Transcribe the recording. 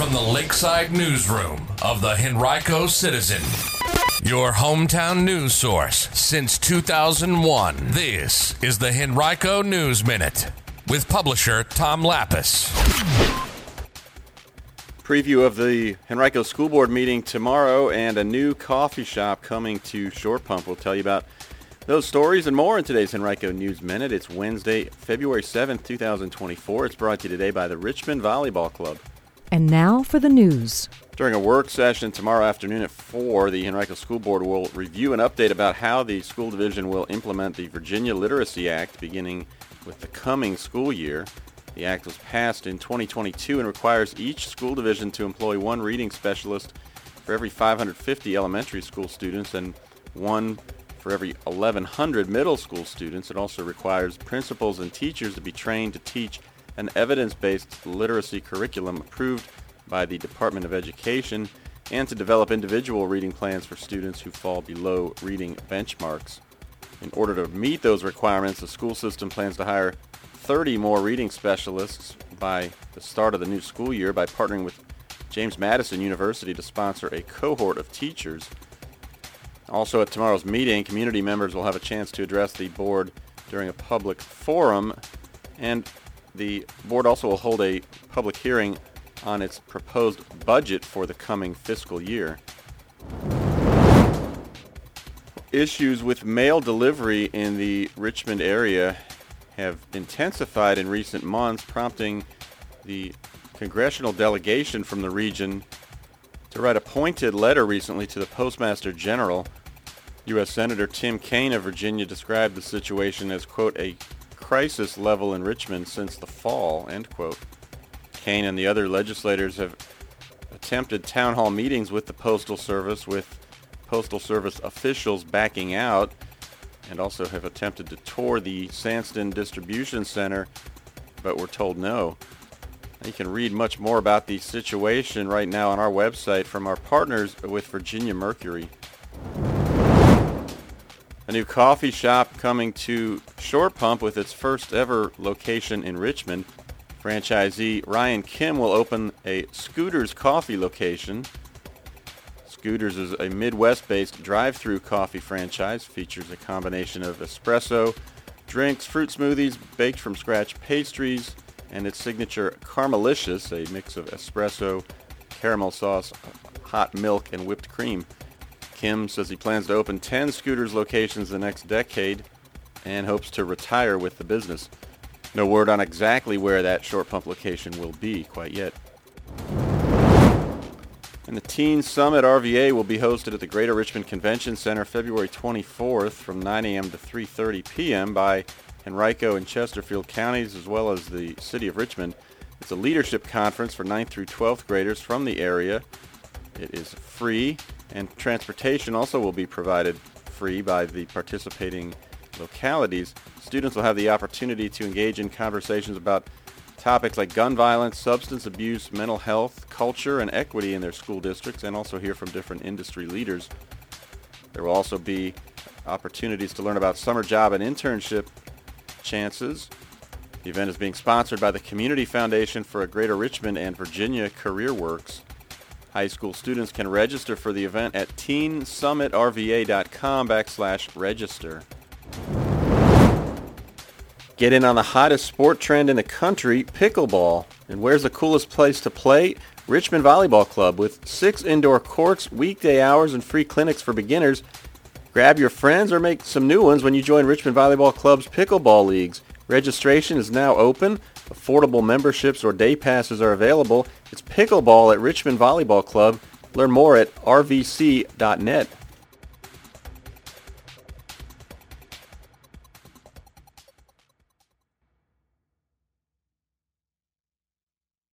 from the Lakeside Newsroom of the Henrico Citizen, your hometown news source since 2001. This is the Henrico News Minute with publisher Tom Lappas. Preview of the Henrico School Board meeting tomorrow and a new coffee shop coming to Short Pump. We'll tell you about those stories and more in today's Henrico News Minute. It's Wednesday, February 7th, 2024. It's brought to you today by the Richmond Volleyball Club. And now for the news. During a work session tomorrow afternoon at 4, the Henrico School Board will review an update about how the school division will implement the Virginia Literacy Act beginning with the coming school year. The act was passed in 2022 and requires each school division to employ one reading specialist for every 550 elementary school students and one for every 1,100 middle school students. It also requires principals and teachers to be trained to teach an evidence-based literacy curriculum approved by the Department of Education and to develop individual reading plans for students who fall below reading benchmarks. In order to meet those requirements, the school system plans to hire 30 more reading specialists by the start of the new school year by partnering with James Madison University to sponsor a cohort of teachers. Also at tomorrow's meeting, community members will have a chance to address the board during a public forum, and the board also will hold a public hearing on its proposed budget for the coming fiscal year. Issues with mail delivery in the Richmond area have intensified in recent months, prompting the congressional delegation from the region to write a pointed letter recently to the Postmaster General. U.S. Senator Tim Kaine of Virginia described the situation as, quote, a crisis level in Richmond since the fall, end quote. Kaine and the other legislators have attempted town hall meetings with the Postal Service with Postal Service officials backing out and also have attempted to tour the Sandston Distribution Center, but were told no. You can read much more about the situation right now on our website from our partners with Virginia Mercury. A new coffee shop coming to Short Pump with its first ever location in Richmond. Franchisee Ryan Kim will open a Scooters Coffee location Scooters is a Midwest-based drive-through coffee franchise. Features a combination of espresso, drinks, fruit smoothies, baked from scratch pastries, and its signature Caramelicious, a mix of espresso, caramel sauce, hot milk, and whipped cream. Kim says he plans to open 10 Scooters locations the next decade and hopes to retire with the business. No word on exactly where that short pump location will be quite yet. And the Teen Summit RVA will be hosted at the Greater Richmond Convention Center February 24th from 9 a.m. to 3.30 p.m. by Henrico and Chesterfield counties as well as the City of Richmond. It's a leadership conference for 9th through 12th graders from the area. It is free and transportation also will be provided free by the participating localities. Students will have the opportunity to engage in conversations about topics like gun violence, substance abuse, mental health, culture, and equity in their school districts, and also hear from different industry leaders. There will also be opportunities to learn about summer job and internship chances. The event is being sponsored by the Community Foundation for a Greater Richmond and Virginia Career Works. High school students can register for the event at teensummitrva.com backslash register. Get in on the hottest sport trend in the country, pickleball. And where's the coolest place to play? Richmond Volleyball Club with six indoor courts, weekday hours, and free clinics for beginners. Grab your friends or make some new ones when you join Richmond Volleyball Club's pickleball leagues. Registration is now open. Affordable memberships or day passes are available. It's pickleball at Richmond Volleyball Club. Learn more at rvc.net.